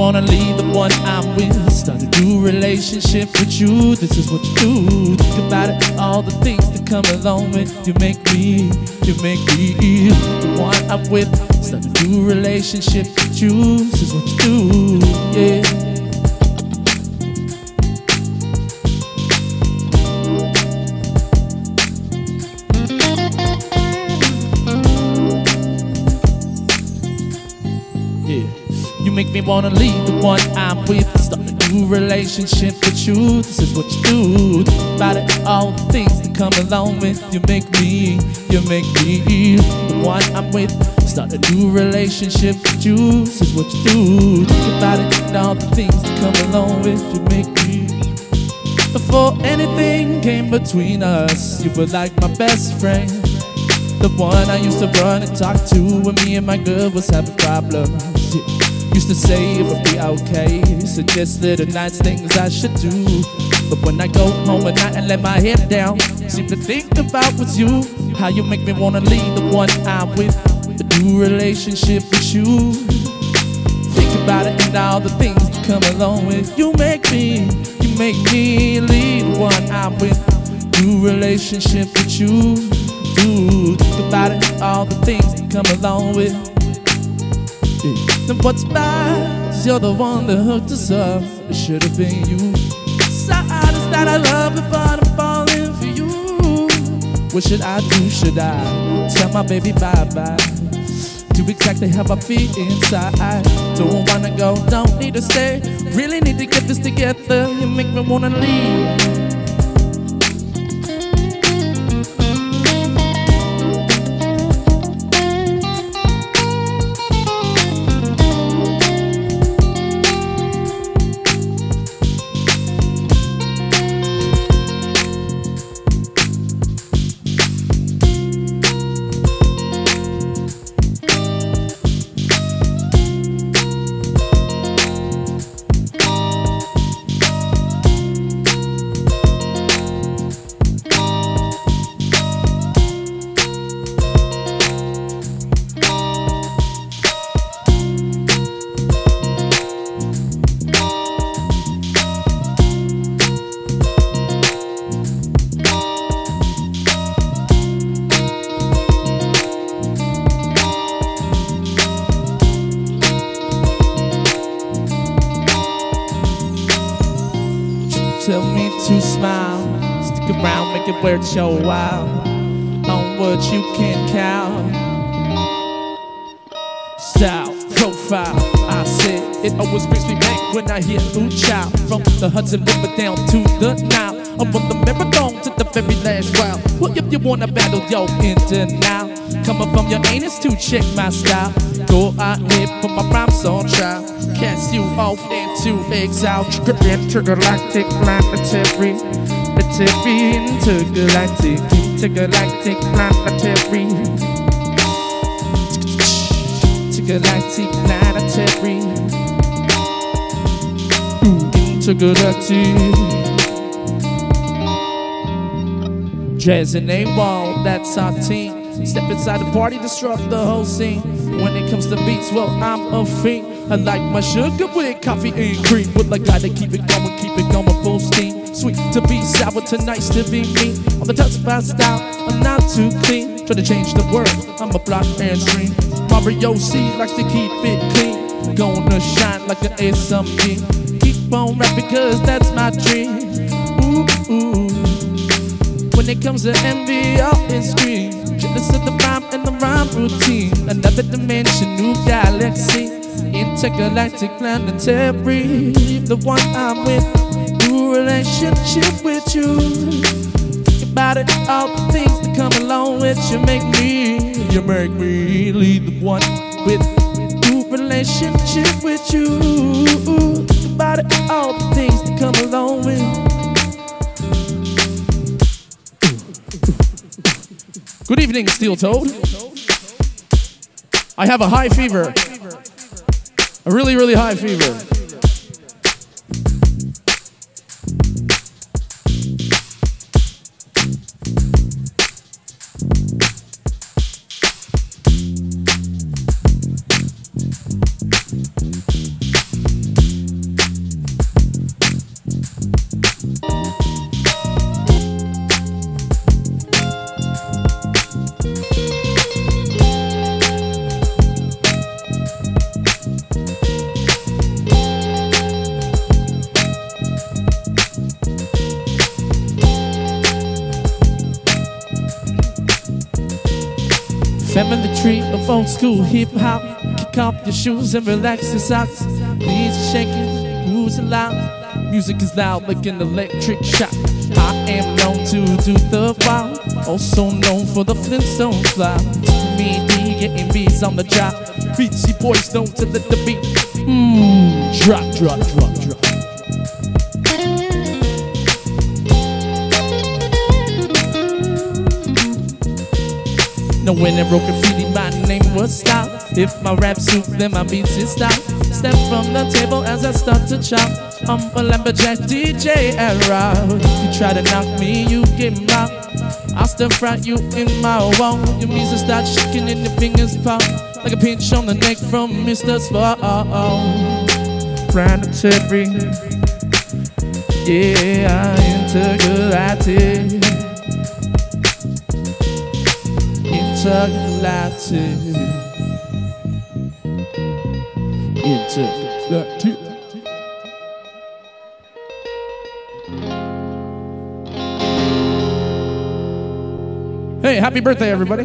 wanna leave the one I'm with. Start a new relationship with you. This is what you do. Think about it, all the things that come along with you make me, you make me the one I'm with. Start a new relationship with you. This is what you do. Yeah. Yeah. Make me wanna leave the one I'm with. Start a new relationship with you. This is what you do. About it, all the things that come along with you make me, you make me the one I'm with. Start a new relationship with you. This is what you do. Think about it, and all the things that come along with you make me. Before anything came between us, you were like my best friend. The one I used to run and talk to when me and my girl was having problems. Yeah. Used to say it would be okay, suggest little nice things I should do. But when I go home at night and let my head down, seem to think about was you. How you make me wanna leave the one I'm with, a new relationship with you. Think about it and all the things that come along with you make me, you make me leave the one I'm with, new relationship with you. Do think about it, all the things that come along with. Then what's bad is you're the one that hooked us up. It should have been you. Sad is that I love it, but I'm falling for you. What should I do? Should I tell my baby bye bye? Do exactly how I feel inside. Don't wanna go, don't need to stay. Really need to get this together. You make me wanna leave. Tell me to smile, stick around, make it worth your while. On what you can count. Style, profile, I said it always brings me back when I hear Ooh Child from the Hudson River down to the Nile. I'm on the marathon to the very last round. Well, if you wanna battle, yo, in denial. Coming from your anus to check my style. Go out here, put my rhymes on trial. Cast you off into exile. Intergalactic, planetary. Planetary, intergalactic, intergalactic, planetary. Intergalactic, planetary. Intergalactic. Jazz and A-Wall, that's our team. Step inside the party, disrupt the whole scene. When it comes to beats, well, I'm a fiend. I like my sugar with coffee and cream. With a guy to keep it going, keep it going full steam. Sweet to be sour, to nice to be me. On the touch of my style, I'm not too clean. Try to change the world, I'm a block and stream. Mario C likes to keep it clean. Gonna shine like an SMG. Keep on rapping, cause that's my dream. Ooh, ooh. When it comes to envy, all is Jealous of the rhyme and the rhyme routine. Another dimension, new galaxy. Intergalactic planetary. The one I'm with, new relationship with you. Think about it, all the things that come along with you make me. You make me lead the one with new relationship with you. Think about it, all the things that come along with. Good evening, Steel Toad. I have a high fever. A really, really high fever. Family tree of old school hip hop. Kick off your shoes and relax your socks. Knees are shaking, moves are loud. Music is loud like an electric shock. I am known to do the wild, also known for the Flintstone fly. Me D getting beats on the job. Beatsy boys known to let the beat mm, drop, drop, drop, drop. No when I broke graffiti, my name was Stop. If my rap suit, then my beats is stop. Step from the table as I start to chop. Humble lumberjack DJ era. If you try to knock me, you get knocked. I'll still front you in my wall. Your music start shaking and your fingers pop. Like a pinch on the neck from Mr. Brandon Terry. Yeah, I intergalactic. Intergalactic. Intergalactic. Hey, happy birthday, everybody.